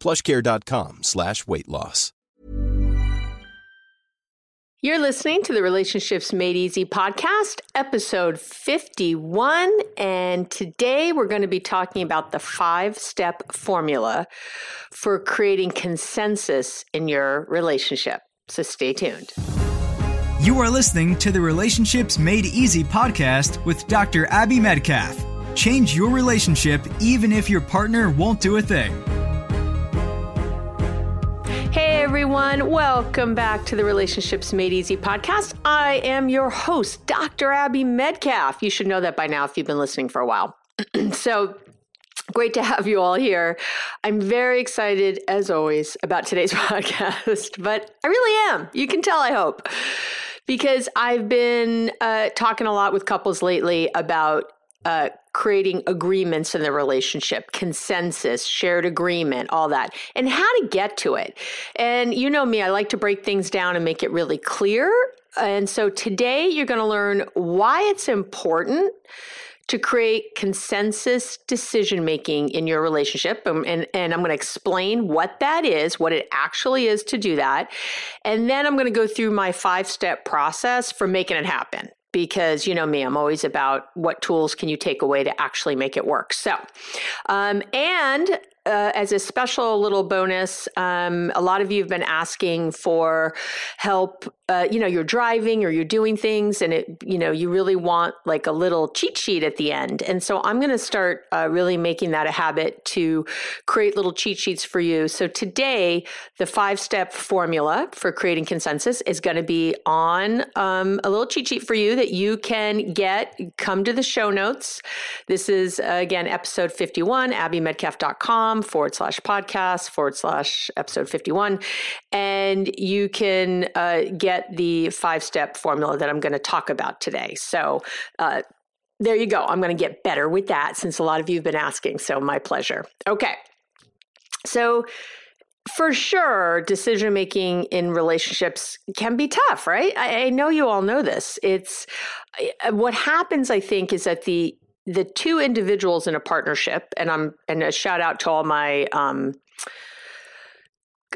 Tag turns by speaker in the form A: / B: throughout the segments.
A: plushcare.com slash weight loss.
B: You're listening to the Relationships Made Easy podcast, episode 51. And today we're going to be talking about the five step formula for creating consensus in your relationship. So stay tuned.
C: You are listening to the Relationships Made Easy podcast with Dr. Abby Medcalf. Change your relationship even if your partner won't do a thing.
B: Hey everyone, welcome back to the Relationships Made Easy podcast. I am your host, Dr. Abby Medcalf. You should know that by now if you've been listening for a while. so, Great to have you all here. I'm very excited, as always, about today's podcast, but I really am. You can tell, I hope, because I've been uh, talking a lot with couples lately about uh, creating agreements in the relationship, consensus, shared agreement, all that, and how to get to it. And you know me, I like to break things down and make it really clear. And so today you're going to learn why it's important to create consensus decision making in your relationship. Um, and, and I'm going to explain what that is, what it actually is to do that. And then I'm going to go through my five step process for making it happen because you know me, I'm always about what tools can you take away to actually make it work. So, um, and uh, as a special little bonus, um, a lot of you have been asking for help. Uh, you know, you're driving or you're doing things, and it, you know, you really want like a little cheat sheet at the end. And so I'm going to start uh, really making that a habit to create little cheat sheets for you. So today, the five step formula for creating consensus is going to be on um, a little cheat sheet for you that you can get. Come to the show notes. This is again episode 51, abbymedcalf.com forward slash podcast forward slash episode 51. And you can uh, get the five step formula that I'm going to talk about today. So, uh, there you go. I'm going to get better with that since a lot of you have been asking. So, my pleasure. Okay. So, for sure, decision making in relationships can be tough, right? I, I, know you all know this. It's what happens, I think, is that the the two individuals in a partnership, and I'm and a shout out to all my um,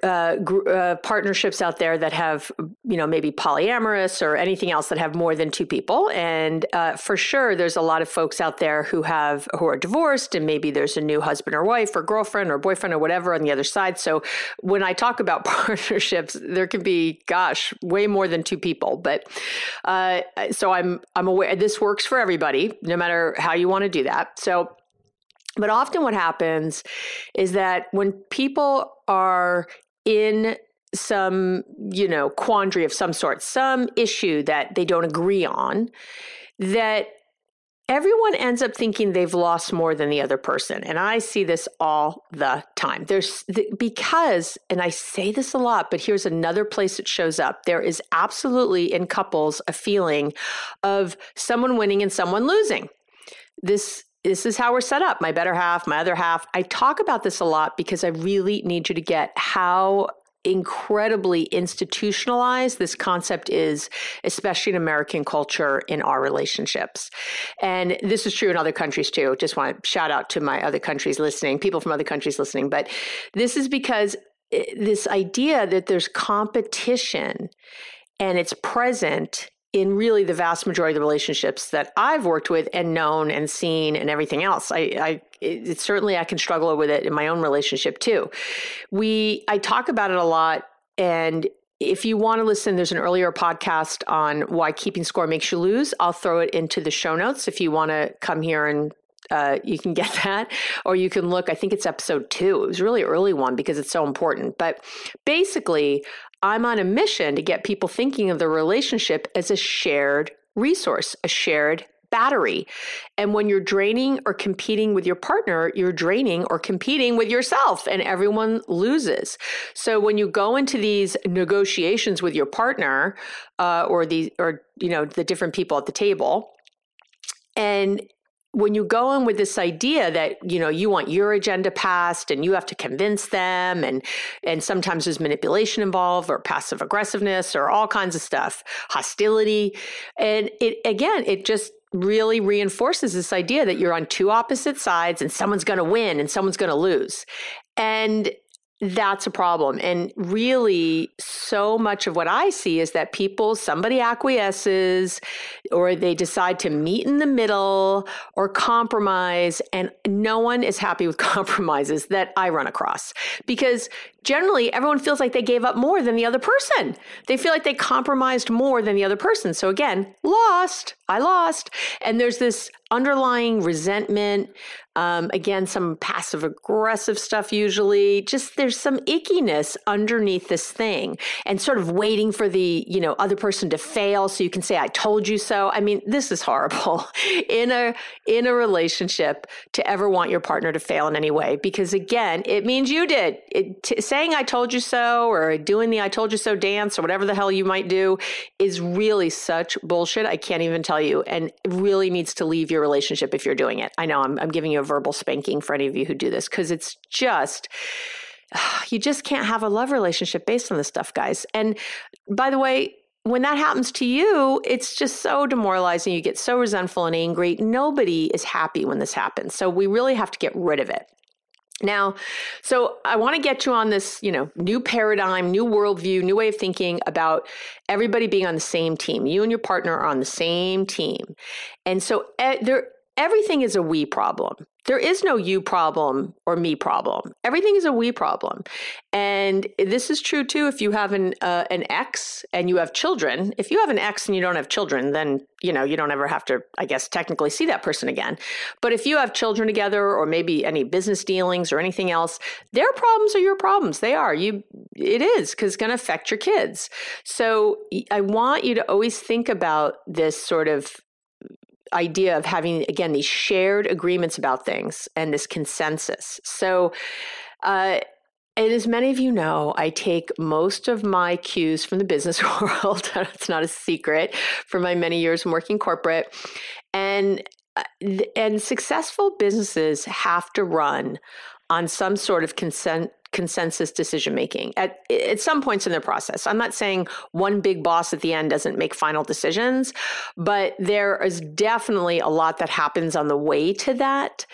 B: uh, gr- uh, partnerships out there that have, you know, maybe polyamorous or anything else that have more than two people. And uh, for sure, there's a lot of folks out there who have who are divorced, and maybe there's a new husband or wife or girlfriend or boyfriend or whatever on the other side. So when I talk about partnerships, there can be, gosh, way more than two people. But uh, so I'm I'm aware this works for everybody, no matter how you want to do that. So but often what happens is that when people are in some, you know, quandary of some sort, some issue that they don't agree on, that everyone ends up thinking they've lost more than the other person. And I see this all the time. There's because, and I say this a lot, but here's another place it shows up. There is absolutely in couples a feeling of someone winning and someone losing. This this is how we're set up my better half, my other half. I talk about this a lot because I really need you to get how incredibly institutionalized this concept is, especially in American culture in our relationships. And this is true in other countries too. Just want to shout out to my other countries listening, people from other countries listening. But this is because eh, this idea that there's competition and it's present in really the vast majority of the relationships that I've worked with and known and seen and everything else. I, I it, certainly I can struggle with it in my own relationship too. We I talk about it a lot and if you want to listen, there's an earlier podcast on why keeping score makes you lose. I'll throw it into the show notes if you want to come here and uh, you can get that, or you can look. I think it's episode two. It was really early one because it's so important. But basically, I'm on a mission to get people thinking of the relationship as a shared resource, a shared battery. And when you're draining or competing with your partner, you're draining or competing with yourself, and everyone loses. So when you go into these negotiations with your partner, uh, or the or you know the different people at the table, and when you go in with this idea that you know you want your agenda passed and you have to convince them and and sometimes there's manipulation involved or passive aggressiveness or all kinds of stuff hostility. And it again it just really reinforces this idea that you're on two opposite sides and someone's going to win and someone's going to lose. And that's a problem. And really, so much of what I see is that people, somebody acquiesces or they decide to meet in the middle or compromise, and no one is happy with compromises that I run across because generally everyone feels like they gave up more than the other person. They feel like they compromised more than the other person. So again, lost. I lost. And there's this underlying resentment, um, again, some passive aggressive stuff usually. Just there's some ickiness underneath this thing and sort of waiting for the, you know, other person to fail so you can say, I told you so. I mean, this is horrible in a in a relationship to ever want your partner to fail in any way because again, it means you did. It, t- saying I told you so or doing the I told you so dance or whatever the hell you might do is really such bullshit. I can't even tell you. And it really needs to leave your relationship if you're doing it. I know I'm, I'm giving you a verbal spanking for any of you who do this because it's just you just can't have a love relationship based on this stuff, guys. And by the way, when that happens to you, it's just so demoralizing. You get so resentful and angry. Nobody is happy when this happens. So we really have to get rid of it. Now, so I want to get you on this, you know, new paradigm, new worldview, new way of thinking about everybody being on the same team. You and your partner are on the same team, and so uh, there everything is a we problem. There is no you problem or me problem. Everything is a we problem. And this is true too if you have an uh, an ex and you have children. If you have an ex and you don't have children, then you know, you don't ever have to I guess technically see that person again. But if you have children together or maybe any business dealings or anything else, their problems are your problems. They are. You it is cuz it's going to affect your kids. So I want you to always think about this sort of idea of having again these shared agreements about things and this consensus so uh, and as many of you know, I take most of my cues from the business world. it's not a secret from my many years working corporate. And uh, and successful businesses have to run on some sort of consent consensus decision making at at some points in the process. I'm not saying one big boss at the end doesn't make final decisions, but there is definitely a lot that happens on the way to that.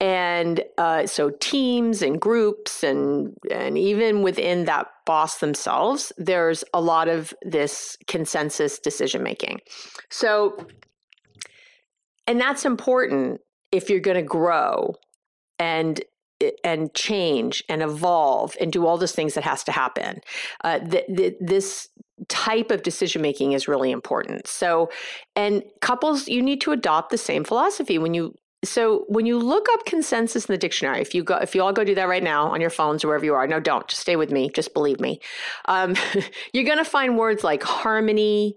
B: And uh, so teams and groups and and even within that boss themselves, there's a lot of this consensus decision making. So and that's important if you're going to grow and and change and evolve and do all those things that has to happen. Uh, th- th- this type of decision making is really important. So, and couples, you need to adopt the same philosophy when you. So when you look up consensus in the dictionary, if you go, if you all go do that right now on your phones or wherever you are, no, don't. Just stay with me. Just believe me. Um, you're going to find words like harmony,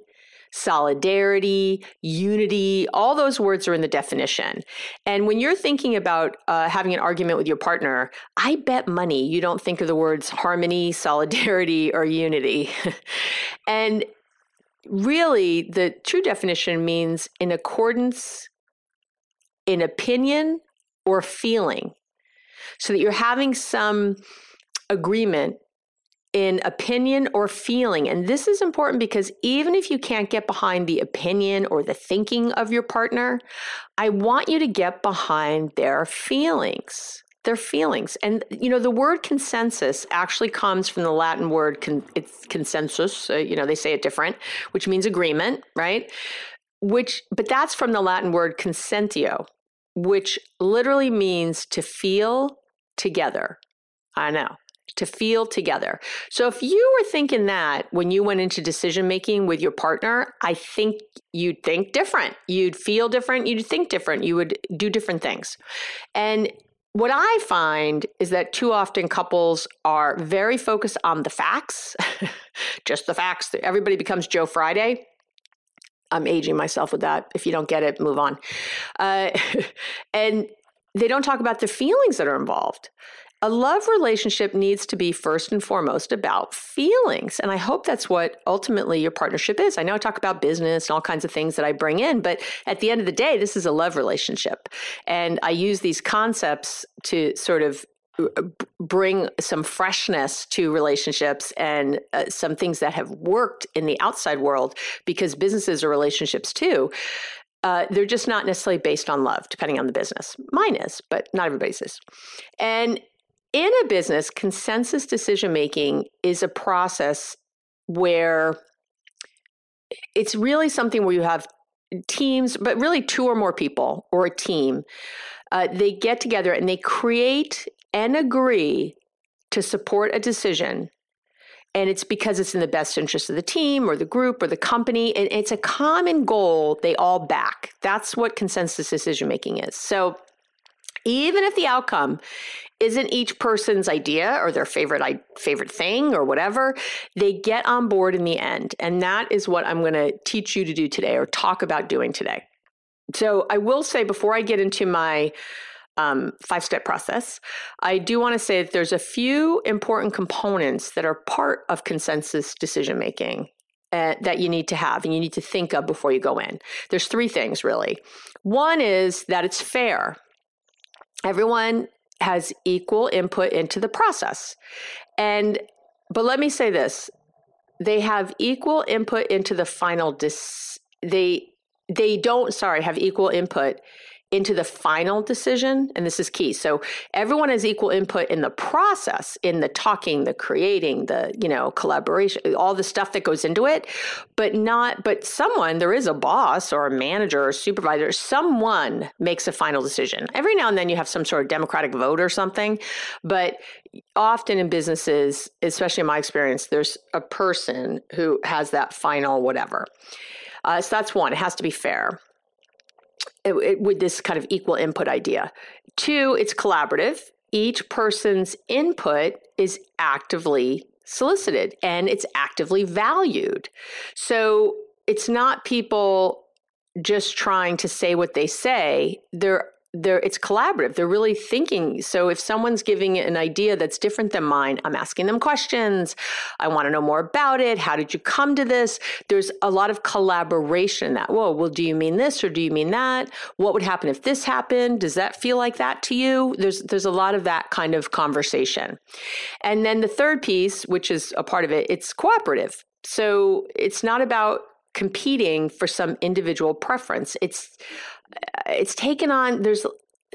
B: solidarity, unity, all those words are in the definition. And when you're thinking about uh, having an argument with your partner, I bet money you don't think of the words harmony, solidarity, or unity. and really, the true definition means in accordance, in opinion, or feeling. So that you're having some agreement in opinion or feeling. And this is important because even if you can't get behind the opinion or the thinking of your partner, I want you to get behind their feelings. Their feelings. And, you know, the word consensus actually comes from the Latin word, con- it's consensus. You know, they say it different, which means agreement, right? Which, but that's from the Latin word consentio, which literally means to feel together. I know to feel together. So if you were thinking that when you went into decision making with your partner, I think you'd think different. You'd feel different, you'd think different, you would do different things. And what I find is that too often couples are very focused on the facts, just the facts. Everybody becomes Joe Friday. I'm aging myself with that. If you don't get it, move on. Uh, and they don't talk about the feelings that are involved a love relationship needs to be first and foremost about feelings. And I hope that's what ultimately your partnership is. I know I talk about business and all kinds of things that I bring in, but at the end of the day, this is a love relationship. And I use these concepts to sort of uh, bring some freshness to relationships and uh, some things that have worked in the outside world because businesses are relationships too. Uh, they're just not necessarily based on love, depending on the business. Mine is, but not everybody's is. And in a business, consensus decision making is a process where it's really something where you have teams, but really two or more people or a team. Uh, they get together and they create and agree to support a decision. And it's because it's in the best interest of the team or the group or the company. And it's a common goal they all back. That's what consensus decision making is. So even if the outcome isn't each person's idea or their favorite favorite thing or whatever, they get on board in the end. And that is what I'm going to teach you to do today or talk about doing today. So I will say before I get into my um, five step process, I do want to say that there's a few important components that are part of consensus decision making uh, that you need to have and you need to think of before you go in. There's three things really. One is that it's fair everyone has equal input into the process. And but let me say this, they have equal input into the final dis they they don't sorry have equal input into the final decision and this is key. So everyone has equal input in the process in the talking the creating the you know collaboration all the stuff that goes into it but not but someone there is a boss or a manager or supervisor someone makes a final decision. Every now and then you have some sort of democratic vote or something but often in businesses especially in my experience there's a person who has that final whatever. Uh, so that's one. It has to be fair with this kind of equal input idea. Two, it's collaborative. Each person's input is actively solicited and it's actively valued. So it's not people just trying to say what they say. They're they're it's collaborative. They're really thinking. So if someone's giving an idea that's different than mine i'm asking them questions. I want to know more about it. How did you come to this? There's a lot of collaboration that whoa well do you mean this or do you mean that? What would happen if this happened? Does that feel like that to you? There's there's a lot of that kind of conversation. And then the third piece which is a part of it it's cooperative. So it's not about competing for some individual preference. It's it's taken on there's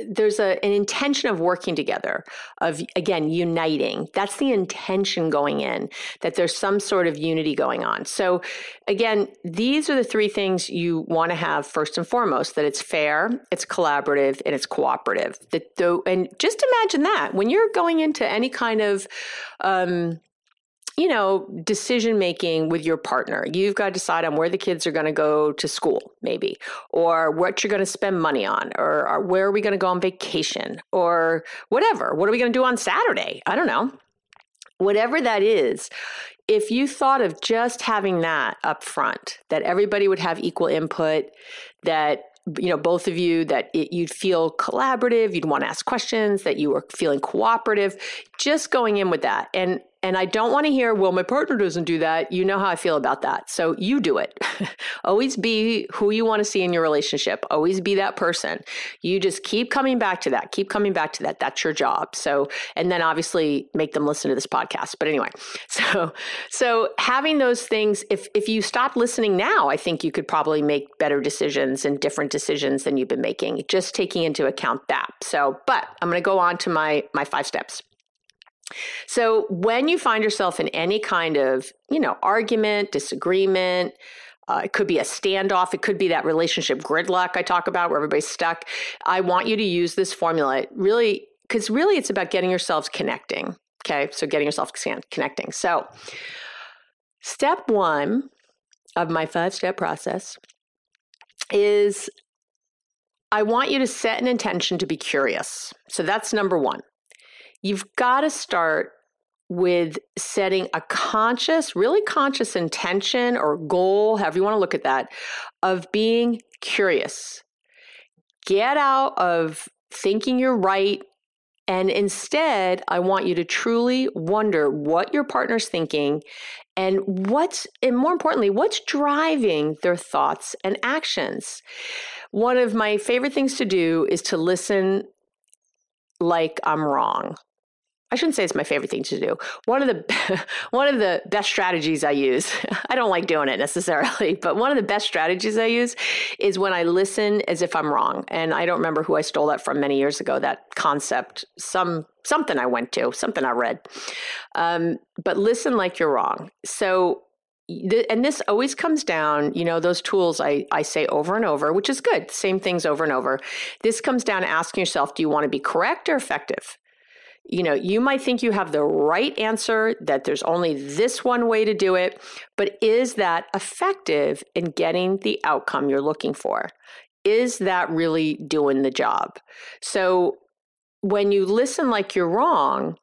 B: there's a, an intention of working together of again uniting. That's the intention going in that there's some sort of unity going on. So again these are the three things you want to have first and foremost that it's fair it's collaborative and it's cooperative. That the, and just imagine that when you're going into any kind of um, you know, decision making with your partner. You've got to decide on where the kids are going to go to school, maybe, or what you're going to spend money on, or, or where are we going to go on vacation, or whatever. What are we going to do on Saturday? I don't know. Whatever that is, if you thought of just having that up front, that everybody would have equal input, that you know both of you that it, you'd feel collaborative you'd want to ask questions that you were feeling cooperative just going in with that and And I don't want to hear, well, my partner doesn't do that. You know how I feel about that. So you do it. Always be who you want to see in your relationship. Always be that person. You just keep coming back to that. Keep coming back to that. That's your job. So, and then obviously make them listen to this podcast. But anyway, so so having those things, if if you stop listening now, I think you could probably make better decisions and different decisions than you've been making. Just taking into account that. So, but I'm going to go on to my my five steps. So when you find yourself in any kind of, you know, argument, disagreement, uh, it could be a standoff. It could be that relationship gridlock I talk about where everybody's stuck. I want you to use this formula really, because really it's about getting yourselves connecting. Okay. So getting yourself connecting. So, step one of my five step process is I want you to set an intention to be curious. So, that's number one you've got to start with setting a conscious, really conscious intention or goal, however you want to look at that, of being curious. Get out of thinking you're right. And instead, I want you to truly wonder what your partner's thinking and what's, and more importantly, what's driving their thoughts and actions. One of my favorite things to do is to listen like I'm wrong. I shouldn't say it's my favorite thing to do. One of the one of the best strategies I use. I don't like doing it necessarily, but one of the best strategies I use is when I listen as if I'm wrong. And I don't remember who I stole that from many years ago. That concept, some something I went to, something I read. Um, but listen like you're wrong. So and this always comes down, you know, those tools I, I say over and over, which is good, same things over and over. This comes down to asking yourself, do you want to be correct or effective? You know, you might think you have the right answer, that there's only this one way to do it, but is that effective in getting the outcome you're looking for? Is that really doing the job? So when you listen like you're wrong,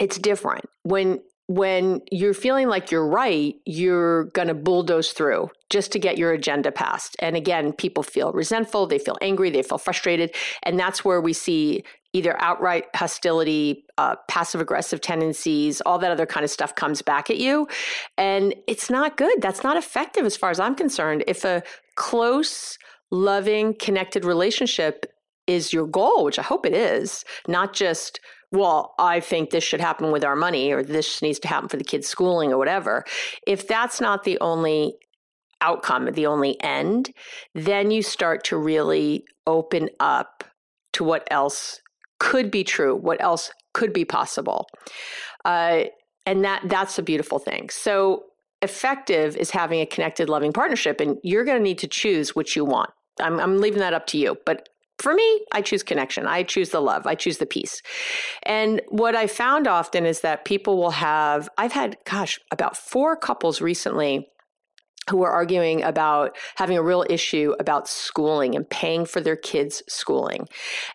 B: it's different. When when you're feeling like you're right, you're going to bulldoze through just to get your agenda passed. And again, people feel resentful, they feel angry, they feel frustrated. And that's where we see either outright hostility, uh, passive aggressive tendencies, all that other kind of stuff comes back at you. And it's not good. That's not effective as far as I'm concerned. If a close, loving, connected relationship is your goal, which I hope it is, not just, well, I think this should happen with our money or this needs to happen for the kids' schooling or whatever. If that's not the only outcome, the only end, then you start to really open up to what else could be true, what else could be possible. Uh, and that that's a beautiful thing. So effective is having a connected, loving partnership, and you're going to need to choose which you want. I'm, I'm leaving that up to you, but for me, I choose connection. I choose the love. I choose the peace. And what I found often is that people will have, I've had, gosh, about four couples recently who are arguing about having a real issue about schooling and paying for their kids' schooling.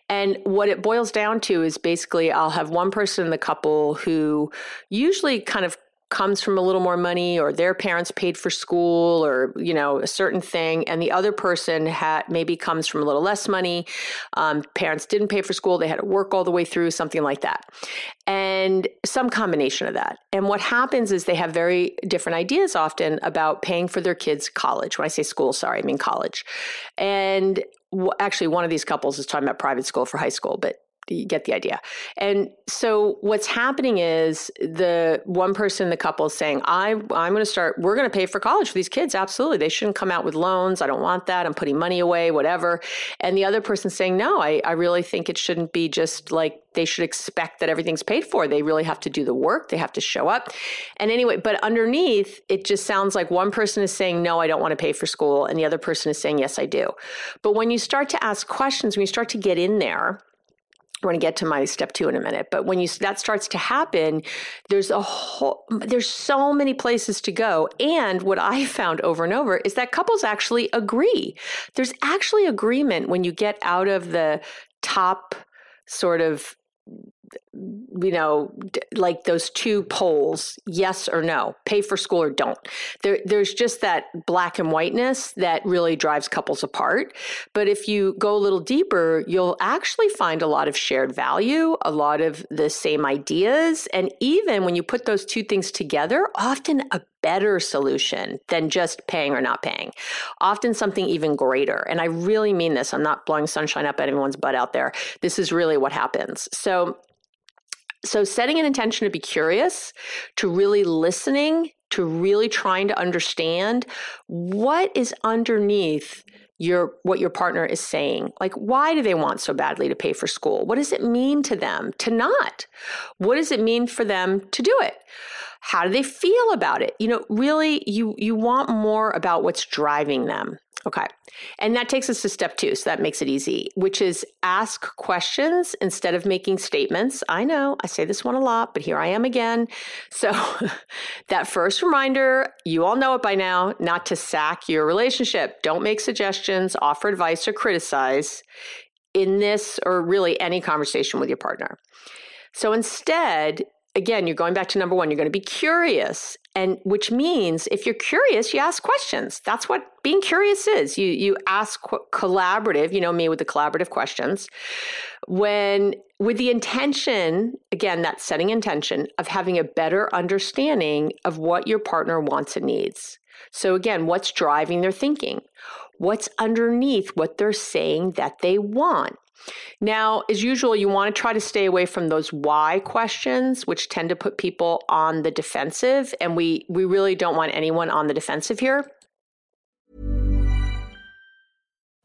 B: And what it boils down to is basically I'll have one person in the couple who usually kind of comes from a little more money or their parents paid for school or you know a certain thing and the other person had maybe comes from a little less money um, parents didn't pay for school they had to work all the way through something like that. And some combination of that. And what happens is they have very different ideas often about paying for their kids college. When i say school sorry i mean college. And actually one of these couples is talking about private school for high school but you get the idea. And so what's happening is the one person in the couple is saying, I, I'm going to start, we're going to pay for college for these kids. Absolutely. They shouldn't come out with loans. I don't want that. I'm putting money away, whatever. And the other person saying, no, I, I really think it shouldn't be just like they should expect that everything's paid for. They really have to do the work. They have to show up. And anyway, but underneath, it just sounds like one person is saying, no, I don't want to pay for school. And the other person is saying, yes, I do. But when you start to ask questions, when you start to get in there, going to get to my step two in a minute but when you that starts to happen there's a whole there's so many places to go. And what i found over and over is that couples actually agree. There's actually agreement when you get out of the top sort of you know, like those two poles, yes or no, pay for school or don't. There, there's just that black and whiteness that really drives couples apart. But if you go a little deeper, you'll actually find a lot of shared value, a lot of the same ideas. And even when you put those two things together, often a better solution than just paying or not paying. Often something even greater. And I really mean this. I'm not blowing sunshine up anyone's butt out there. This is really what happens. So so, setting an intention to be curious, to really listening, to really trying to understand what is underneath your what your partner is saying. Like why do they want so badly to pay for school? What does it mean to them to not? What does it mean for them to do it? How do they feel about it? You know really you you want more about what's driving them Okay. And that takes us to step two. So that makes it easy, which is ask questions instead of making statements. I know I say this one a lot, but here I am again. So that first reminder, you all know it by now, not to sack your relationship. Don't make suggestions, offer advice, or criticize in this or really any conversation with your partner. So instead, again, you're going back to number one, you're going to be curious. And which means if you're curious, you ask questions. That's what being curious is. You, you ask collaborative, you know, me with the collaborative questions. When, with the intention, again, that setting intention of having a better understanding of what your partner wants and needs. So, again, what's driving their thinking? What's underneath what they're saying that they want? Now, as usual, you want to try to stay away from those why questions, which tend to put people on the defensive. And we, we really don't want anyone on the defensive here.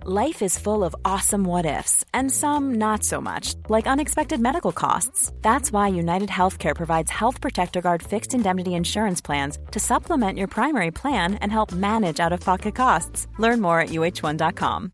D: Life is full of awesome what ifs, and some not so much, like unexpected medical costs. That's why United Healthcare provides Health Protector Guard fixed indemnity insurance plans to supplement your primary plan and help manage out of pocket costs. Learn more at uh1.com.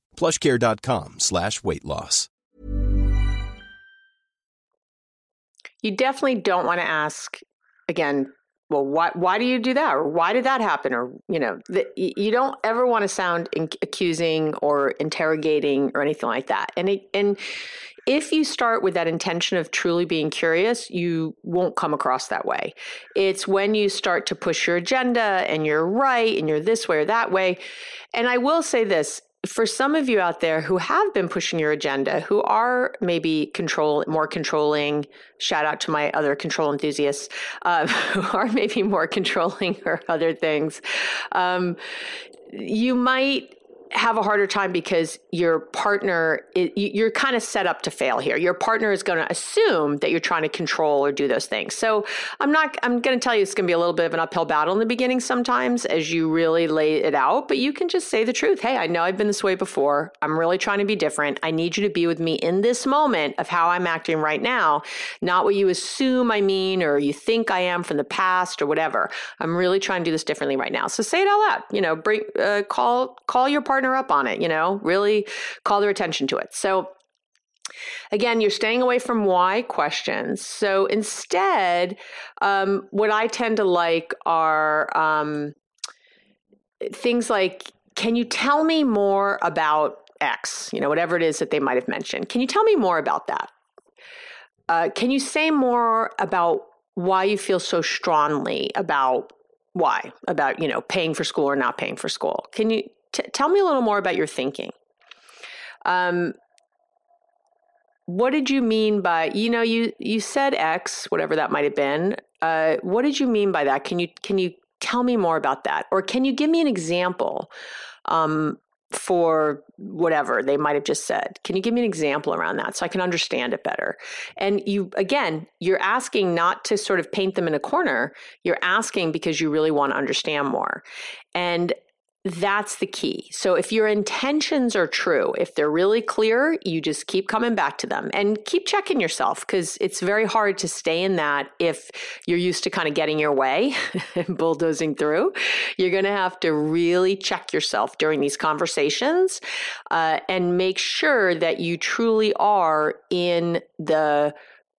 A: plushcare.com slash weight loss.
B: You definitely don't want to ask again, well, why, why do you do that? Or why did that happen? Or, you know, the, you don't ever want to sound in, accusing or interrogating or anything like that. And, it, and if you start with that intention of truly being curious, you won't come across that way. It's when you start to push your agenda and you're right and you're this way or that way. And I will say this for some of you out there who have been pushing your agenda, who are maybe control more controlling, shout out to my other control enthusiasts, uh, who are maybe more controlling or other things, um, you might have a harder time because your partner you're kind of set up to fail here. Your partner is going to assume that you're trying to control or do those things. So i'm not i'm going to tell you it's going to be a little bit of an uphill battle in the beginning sometimes as you really lay it out but you can just say the truth. Hey i know i've been this way before. I'm really trying to be different. I need you to be with me in this moment of how i'm acting right now not what you assume i mean or you think i am from the past or whatever. I'm really trying to do this differently right now. So say it all out you know bring uh, call call your partner partner up on it, you know, really call their attention to it. So Again, you're staying away from why questions. So instead, um, what I tend to like are um, things like Can you tell me more about X? You know, whatever it is that they might have mentioned. Can you tell me more about that? Uh, can you say more about why you feel so strongly about why about you know paying for school or not paying for school can you T- tell me a little more about your thinking. Um, what did you mean by you know you you said X, whatever that might have been. Uh, what did you mean by that? Can you can you tell me more about that, or can you give me an example um, for whatever they might have just said? Can you give me an example around that so I can understand it better? And you again, you're asking not to sort of paint them in a corner. You're asking because you really want to understand more. And that's the key. So if your intentions are true, if they're really clear, you just keep coming back to them and keep checking yourself because it's very hard to stay in that if you're used to kind of getting your way and bulldozing through. You're going to have to really check yourself during these conversations uh, and make sure that you truly are in the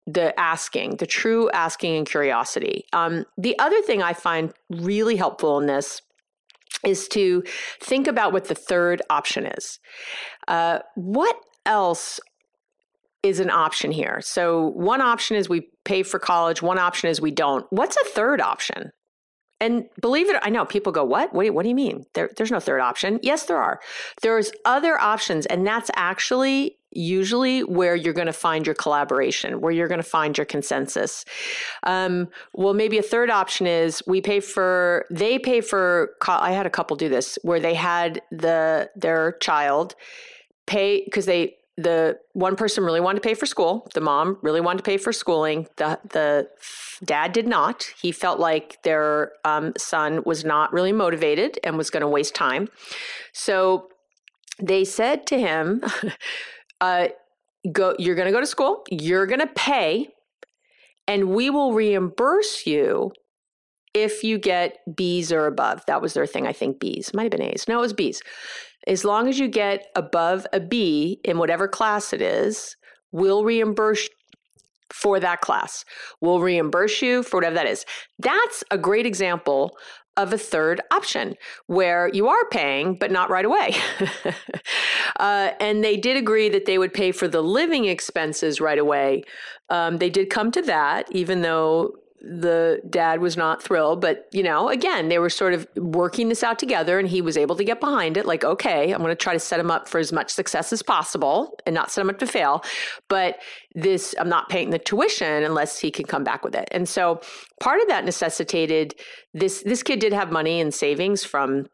B: the asking, the true asking and curiosity. Um, the other thing I find really helpful in this is to think about what the third option is. Uh, what else is an option here? So, one option is we pay for college, one option is we don't. What's a third option? And believe it, I know people go, "What? What do you, what do you mean? There, there's no third option." Yes, there are. There's other options, and that's actually usually where you're going to find your collaboration, where you're going to find your consensus. Um, well, maybe a third option is we pay for, they pay for, I had a couple do this where they had the, their child pay, because they, the one person really wanted to pay for school. The mom really wanted to pay for schooling. The the dad did not. He felt like their um, son was not really motivated and was going to waste time. So they said to him, uh, go you're going to go to school you're going to pay and we will reimburse you if you get b's or above that was their thing i think b's might have been a's no it was b's as long as you get above a b in whatever class it is we'll reimburse for that class. We'll reimburse you for whatever that is. That's a great example of a third option where you are paying, but not right away. uh, and they did agree that they would pay for the living expenses right away. Um, they did come to that, even though the dad was not thrilled but you know again they were sort of working this out together and he was able to get behind it like okay i'm going to try to set him up for as much success as possible and not set him up to fail. But this i'm not paying the tuition unless he can come back with it. And so part of that necessitated this this kid did have money and savings from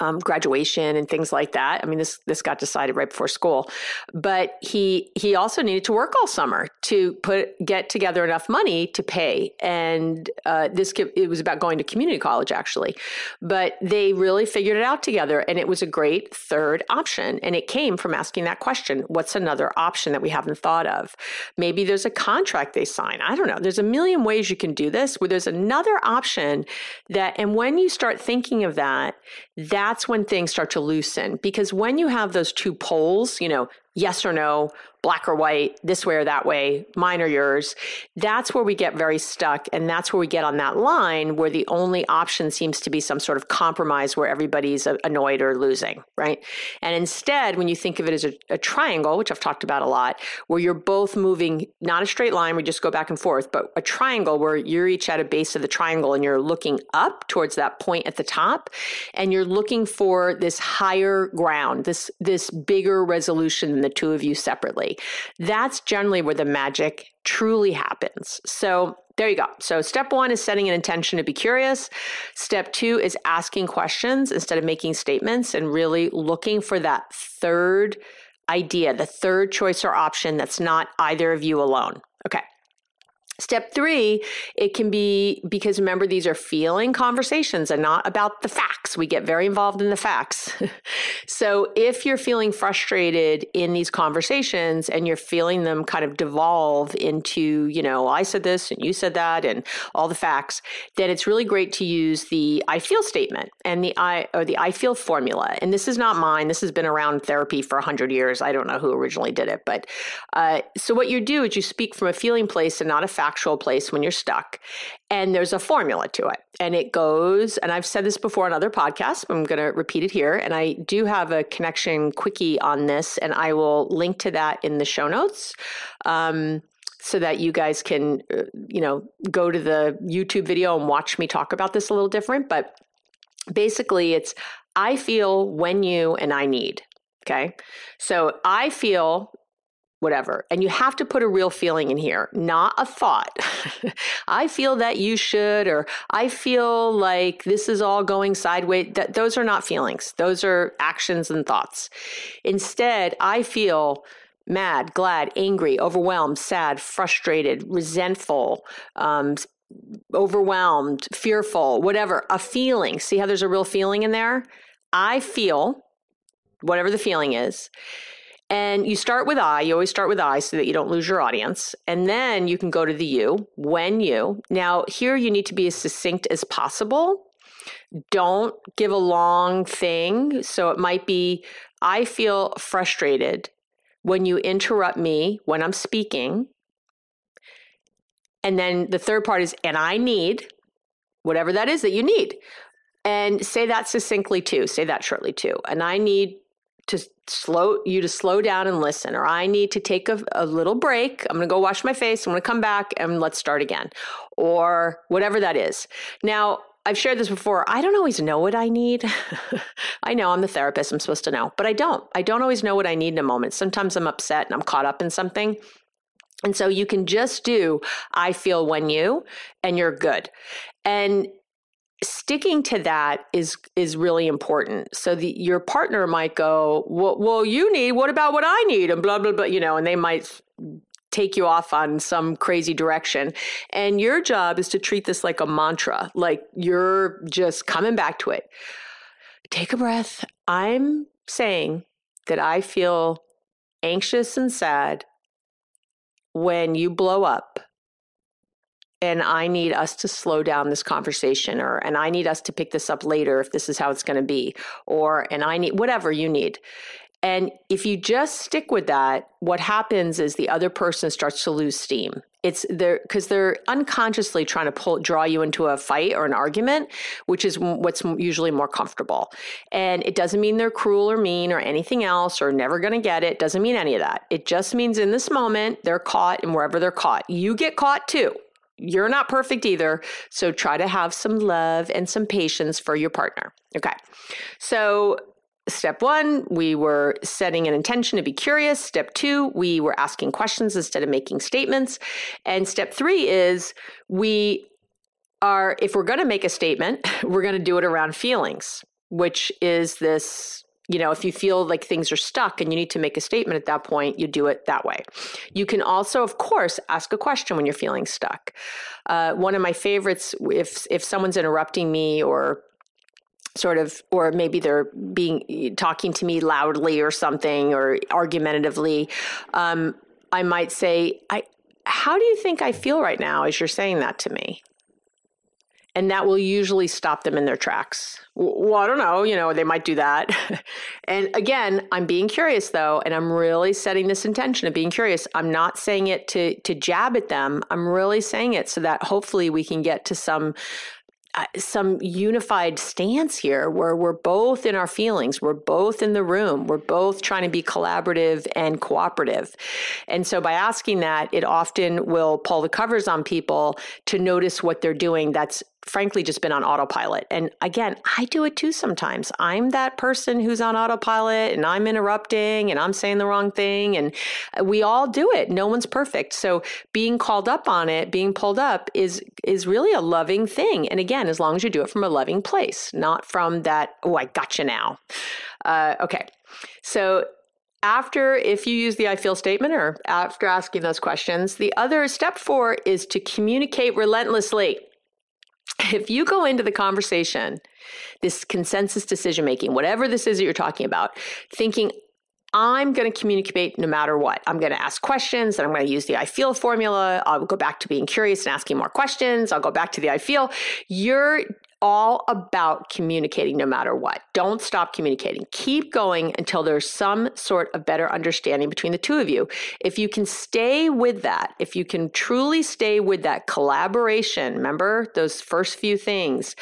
B: um, graduation and things like that. I mean, this this got decided right before school, but he he also needed to work all summer to put get together enough money to pay. And uh, this it was about going to community college actually, but they really figured it out together, and it was a great third option. And it came from asking that question: What's another option that we haven't thought of? Maybe there's a contract they sign. I don't know. There's a million ways you can do this. Where there's another option that, and when you start thinking of that that's when things start to loosen. Because when you have those two poles, you know, yes or no, black or white, this way or that way, mine or yours. That's where we get very stuck. And that's where we get on that line where the only option seems to be some sort of compromise where everybody's annoyed or losing, right? And instead, when you think of it as a, a triangle, which I've talked about a lot, where you're both moving, not a straight line, we just go back and forth, but a triangle where you're each at a base of the triangle and you're looking up towards that point at the top and you're looking for this higher ground, this, this bigger resolution the two of you separately. That's generally where the magic truly happens. So there you go. So, step one is setting an intention to be curious. Step two is asking questions instead of making statements and really looking for that third idea, the third choice or option that's not either of you alone. Okay. Step three, it can be because remember, these are feeling conversations and not about the facts. We get very involved in the facts. so if you're feeling frustrated in these conversations and you're feeling them kind of devolve into, you know, I said this and you said that and all the facts, then it's really great to use the I feel statement and the I or the I feel formula. And this is not mine. This has been around therapy for 100 years. I don't know who originally did it. But uh, so what you do is you speak from a feeling place and not a fact actual place when you're stuck. And there's a formula to it. And it goes, and I've said this before on other podcasts, I'm going to repeat it here. And I do have a connection quickie on this, and I will link to that in the show notes. Um, so that you guys can, uh, you know, go to the YouTube video and watch me talk about this a little different. But basically, it's I feel when you and I need. Okay. So I feel whatever. And you have to put a real feeling in here, not a thought. I feel that you should, or I feel like this is all going sideways. That those are not feelings. Those are actions and thoughts. Instead, I feel mad, glad, angry, overwhelmed, sad, frustrated, resentful, um, overwhelmed, fearful, whatever, a feeling. See how there's a real feeling in there? I feel whatever the feeling is. And you start with I, you always start with I so that you don't lose your audience. And then you can go to the you, when you. Now, here you need to be as succinct as possible. Don't give a long thing. So it might be I feel frustrated when you interrupt me when I'm speaking. And then the third part is, and I need whatever that is that you need. And say that succinctly too. Say that shortly too. And I need to slow you to slow down and listen or i need to take a, a little break i'm going to go wash my face i'm going to come back and let's start again or whatever that is now I've shared this before. I don't always know what I need. I know I'm the therapist. I'm supposed to know, but I don't. I don't always know what I need in a moment. Sometimes I'm upset and I'm caught up in something. And so you can just do I feel when you and you're good. And sticking to that is is really important. So the your partner might go well, well you need what about what i need? and blah blah blah you know and they might take you off on some crazy direction. And your job is to treat this like a mantra like you're just coming back to it. Take a breath. I'm saying that i feel anxious and sad when you blow up and I need us to slow down this conversation or and I need us to pick this up later if this is how it's going to be or and I need whatever you need. And if you just stick with that, what happens is the other person starts to lose steam. It's there because they're unconsciously trying to pull, draw you into a fight or an argument, which is what's usually more comfortable. And it doesn't mean they're cruel or mean or anything else or never going to get it. Doesn't mean any of that. It just means in this moment they're caught, and wherever they're caught, you get caught too you're not perfect either. So try to have some love and some patience for your partner. Okay. So Step one, we were setting an intention to be curious. Step two, we were asking questions instead of making statements. And step three is we are, if we're going to make a statement, we're going to do it around feelings, which is this you know, if you feel like things are stuck and you need to make a statement at that point, you do it that way. You can also, of course, ask a question when you're feeling stuck. Uh, one of my favorites, if if someone's interrupting me or sort of or maybe they're being talking to me loudly or something or argumentatively um, i might say i how do you think i feel right now as you're saying that to me and that will usually stop them in their tracks. Well, I don't know, you know, they might do that. and again, I'm being curious though, and I'm really setting this intention of being curious. I'm not saying it to to jab at them. I'm really saying it so that hopefully we can get to some uh, some unified stance here where we're both in our feelings, we're both in the room, we're both trying to be collaborative and cooperative. And so by asking that, it often will pull the covers on people to notice what they're doing that's frankly just been on autopilot. And again, I do it too sometimes. I'm that person who's on autopilot and I'm interrupting and I'm saying the wrong thing. And we all do it. No one's perfect. So being called up on it, being pulled up is is really a loving thing. And again, as long as you do it from a loving place, not from that, oh, I got you now. Uh, okay. So after if you use the i feel statement or after asking those questions the other step four is to communicate relentlessly if you go into the conversation, this consensus decision making, whatever this is that you're talking about, thinking, I'm going to communicate no matter what. I'm going to ask questions, and I'm going to use the I feel formula. I'll go back to being curious and asking more questions. I'll go back to the I feel. You're all about communicating no matter what. Don't stop communicating. Keep going until there's some sort of better understanding between the two of you. If you can stay with that, if you can truly stay with that collaboration, remember those first few things,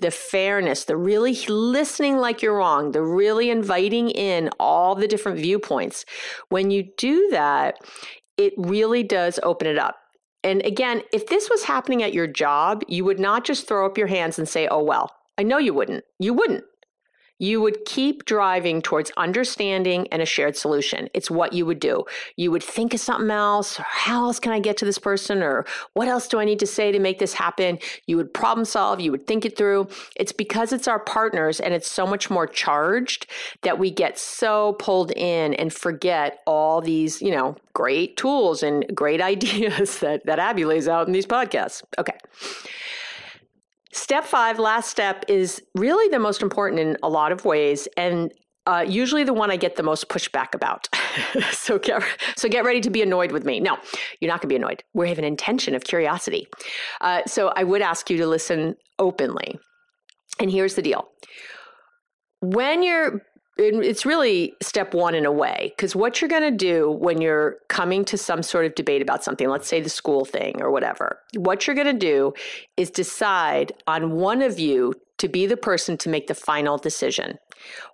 B: the fairness, the really listening like you're wrong, the really inviting in all the different viewpoints. When you do that, it really does open it up. And again, if this was happening at your job, you would not just throw up your hands and say, oh, well. I know you wouldn't. You wouldn't you would keep driving towards understanding and a shared solution. It's what you would do. You would think of something else, or how else can I get to this person, or what else do I need to say to make this happen? You would problem solve, you would think it through. It's because it's our partners and it's so much more charged that we get so pulled in and forget all these, you know, great tools and great ideas that, that Abby lays out in these podcasts. Okay. Step five, last step, is really the most important in a lot of ways. And uh, usually the one I get the most pushback about. so get so get ready to be annoyed with me. No, you're not going to be annoyed. We have an intention of curiosity. Uh, so I would ask you to listen openly. And here's the deal: when you're it's really step one in a way because what you're going to do when you're coming to some sort of debate about something let's say the school thing or whatever what you're going to do is decide on one of you to be the person to make the final decision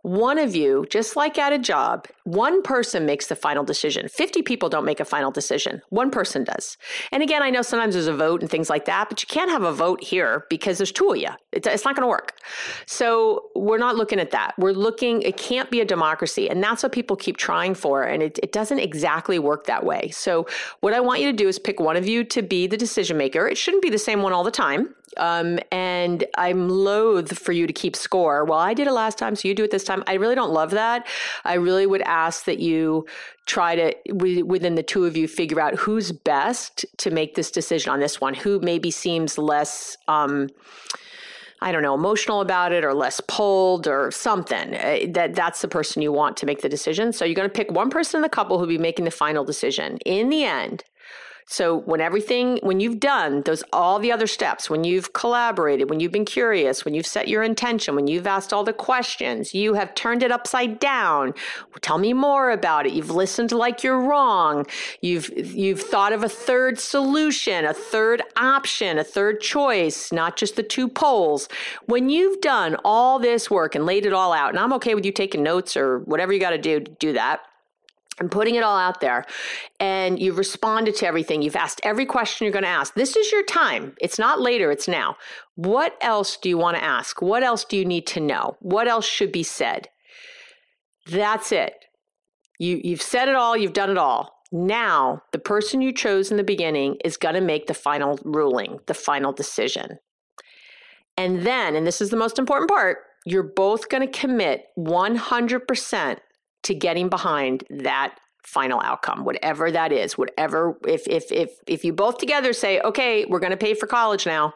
B: one of you, just like at a job, one person makes the final decision. 50 people don't make a final decision. One person does. And again, I know sometimes there's a vote and things like that, but you can't have a vote here because there's two of you. It's, it's not going to work. So we're not looking at that. We're looking, it can't be a democracy. And that's what people keep trying for. And it, it doesn't exactly work that way. So what I want you to do is pick one of you to be the decision maker. It shouldn't be the same one all the time. Um, and I'm loath for you to keep score. Well, I did it last time, so you do it this time. I really don't love that. I really would ask that you try to, within the two of you, figure out who's best to make this decision on this one, who maybe seems less. Um, I don't know, emotional about it or less pulled or something. Uh, that that's the person you want to make the decision. So you're going to pick one person in the couple who'll be making the final decision. In the end, so when everything, when you've done those, all the other steps, when you've collaborated, when you've been curious, when you've set your intention, when you've asked all the questions, you have turned it upside down. Tell me more about it. You've listened like you're wrong. You've, you've thought of a third solution, a third option, a third choice, not just the two poles. When you've done all this work and laid it all out, and I'm okay with you taking notes or whatever you got to do to do that and putting it all out there and you've responded to everything. You've asked every question you're going to ask. This is your time. It's not later it's now. What else do you want to ask? What else do you need to know? What else should be said? That's it. You you've said it all you've done it all. Now the person you chose in the beginning is going to make the final ruling the final decision. And then and this is the most important part you're both going to commit 100% to getting behind that final outcome whatever that is whatever if if if if you both together say okay we're going to pay for college now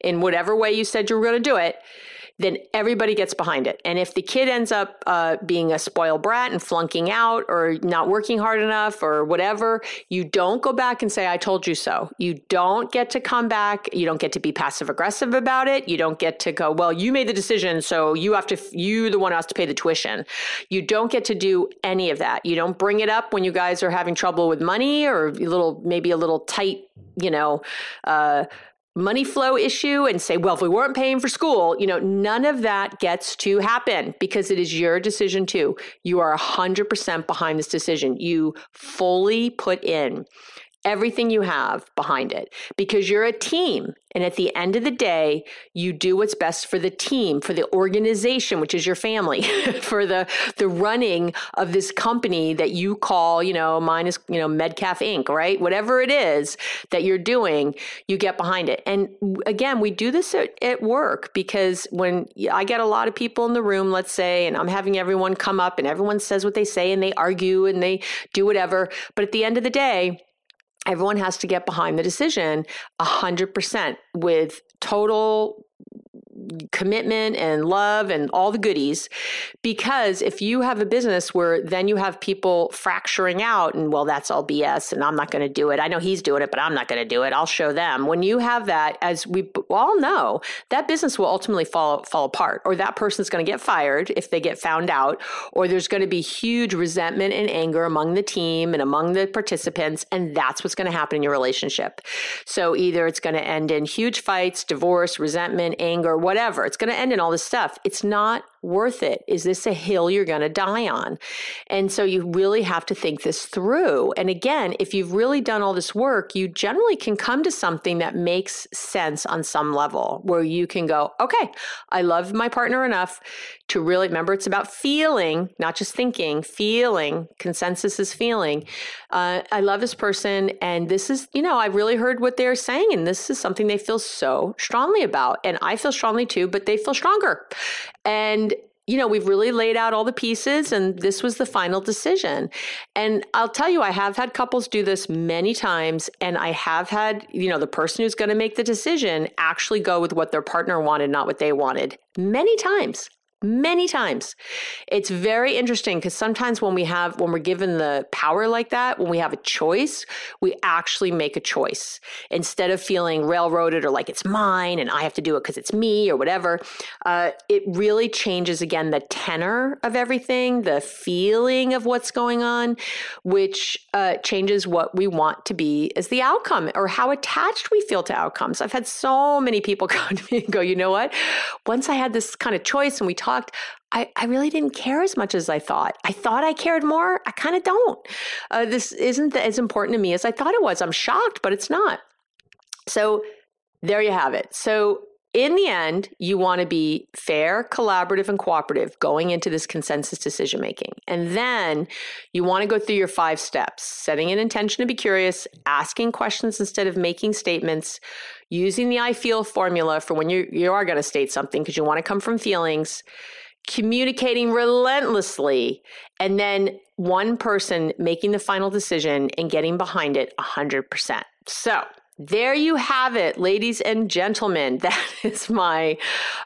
B: in whatever way you said you were going to do it then everybody gets behind it. And if the kid ends up uh, being a spoiled brat and flunking out or not working hard enough or whatever, you don't go back and say, I told you so. You don't get to come back. You don't get to be passive aggressive about it. You don't get to go, well, you made the decision, so you have to, you the one who has to pay the tuition. You don't get to do any of that. You don't bring it up when you guys are having trouble with money or a little, maybe a little tight, you know, uh, money flow issue and say, well, if we weren't paying for school, you know, none of that gets to happen because it is your decision too. You are 100% behind this decision. You fully put in everything you have behind it because you're a team. And at the end of the day, you do what's best for the team, for the organization, which is your family, for the the running of this company that you call, you know, mine is, you know, Medcalf Inc., right? Whatever it is that you're doing, you get behind it. And again, we do this at, at work because when I get a lot of people in the room, let's say, and I'm having everyone come up and everyone says what they say and they argue and they do whatever. But at the end of the day, everyone has to get behind the decision 100% with total commitment and love and all the goodies. Because if you have a business where then you have people fracturing out and, well, that's all BS and I'm not going to do it. I know he's doing it, but I'm not going to do it. I'll show them. When you have that, as we all know, that business will ultimately fall, fall apart or that person's going to get fired if they get found out, or there's going to be huge resentment and anger among the team and among the participants. And that's what's going to happen in your relationship. So either it's going to end in huge fights, divorce, resentment, anger, whatever. It's going to end in all this stuff. It's not worth it? Is this a hill you're going to die on? And so you really have to think this through. And again, if you've really done all this work, you generally can come to something that makes sense on some level where you can go, okay, I love my partner enough to really remember it's about feeling, not just thinking, feeling. Consensus is feeling. Uh, I love this person. And this is, you know, I really heard what they're saying. And this is something they feel so strongly about. And I feel strongly too, but they feel stronger. And you know, we've really laid out all the pieces and this was the final decision. And I'll tell you, I have had couples do this many times. And I have had, you know, the person who's going to make the decision actually go with what their partner wanted, not what they wanted many times many times. It's very interesting because sometimes when we have when we're given the power like that, when we have a choice, we actually make a choice instead of feeling railroaded or like it's mine and I have to do it because it's me or whatever. Uh, it really changes again the tenor of everything, the feeling of what's going on, which uh, changes what we want to be as the outcome or how attached we feel to outcomes. I've had so many people come to me and go, you know what? Once I had this kind of choice and we talked, I, I really didn't care as much as I thought. I thought I cared more. I kind of don't. Uh, this isn't as important to me as I thought it was. I'm shocked, but it's not. So there you have it. So in the end, you want to be fair, collaborative, and cooperative going into this consensus decision making. And then you want to go through your five steps setting an intention to be curious, asking questions instead of making statements, using the I feel formula for when you, you are going to state something because you want to come from feelings, communicating relentlessly, and then one person making the final decision and getting behind it 100%. So, there you have it, ladies and gentlemen. That is my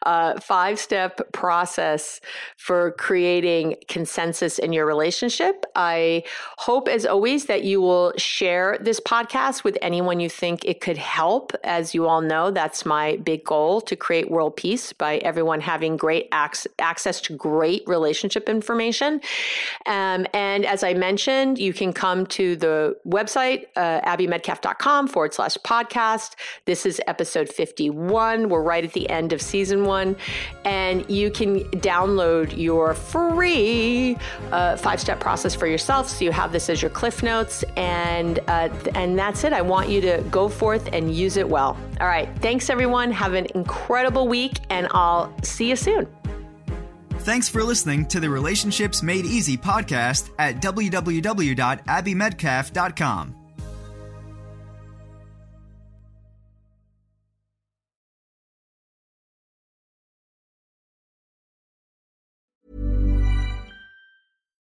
B: uh, five step process for creating consensus in your relationship. I hope, as always, that you will share this podcast with anyone you think it could help. As you all know, that's my big goal to create world peace by everyone having great ac- access to great relationship information. Um, and as I mentioned, you can come to the website, uh, abbymedcalf.com forward slash podcast. This is episode 51. We're right at the end of season one. And you can download your free uh, five step process for yourself. So you have this as your cliff notes. And, uh, and that's it. I want you to go forth and use it well. All right. Thanks, everyone. Have an incredible week, and I'll see you soon.
C: Thanks for listening to the Relationships Made Easy podcast at www.abbymedcalf.com.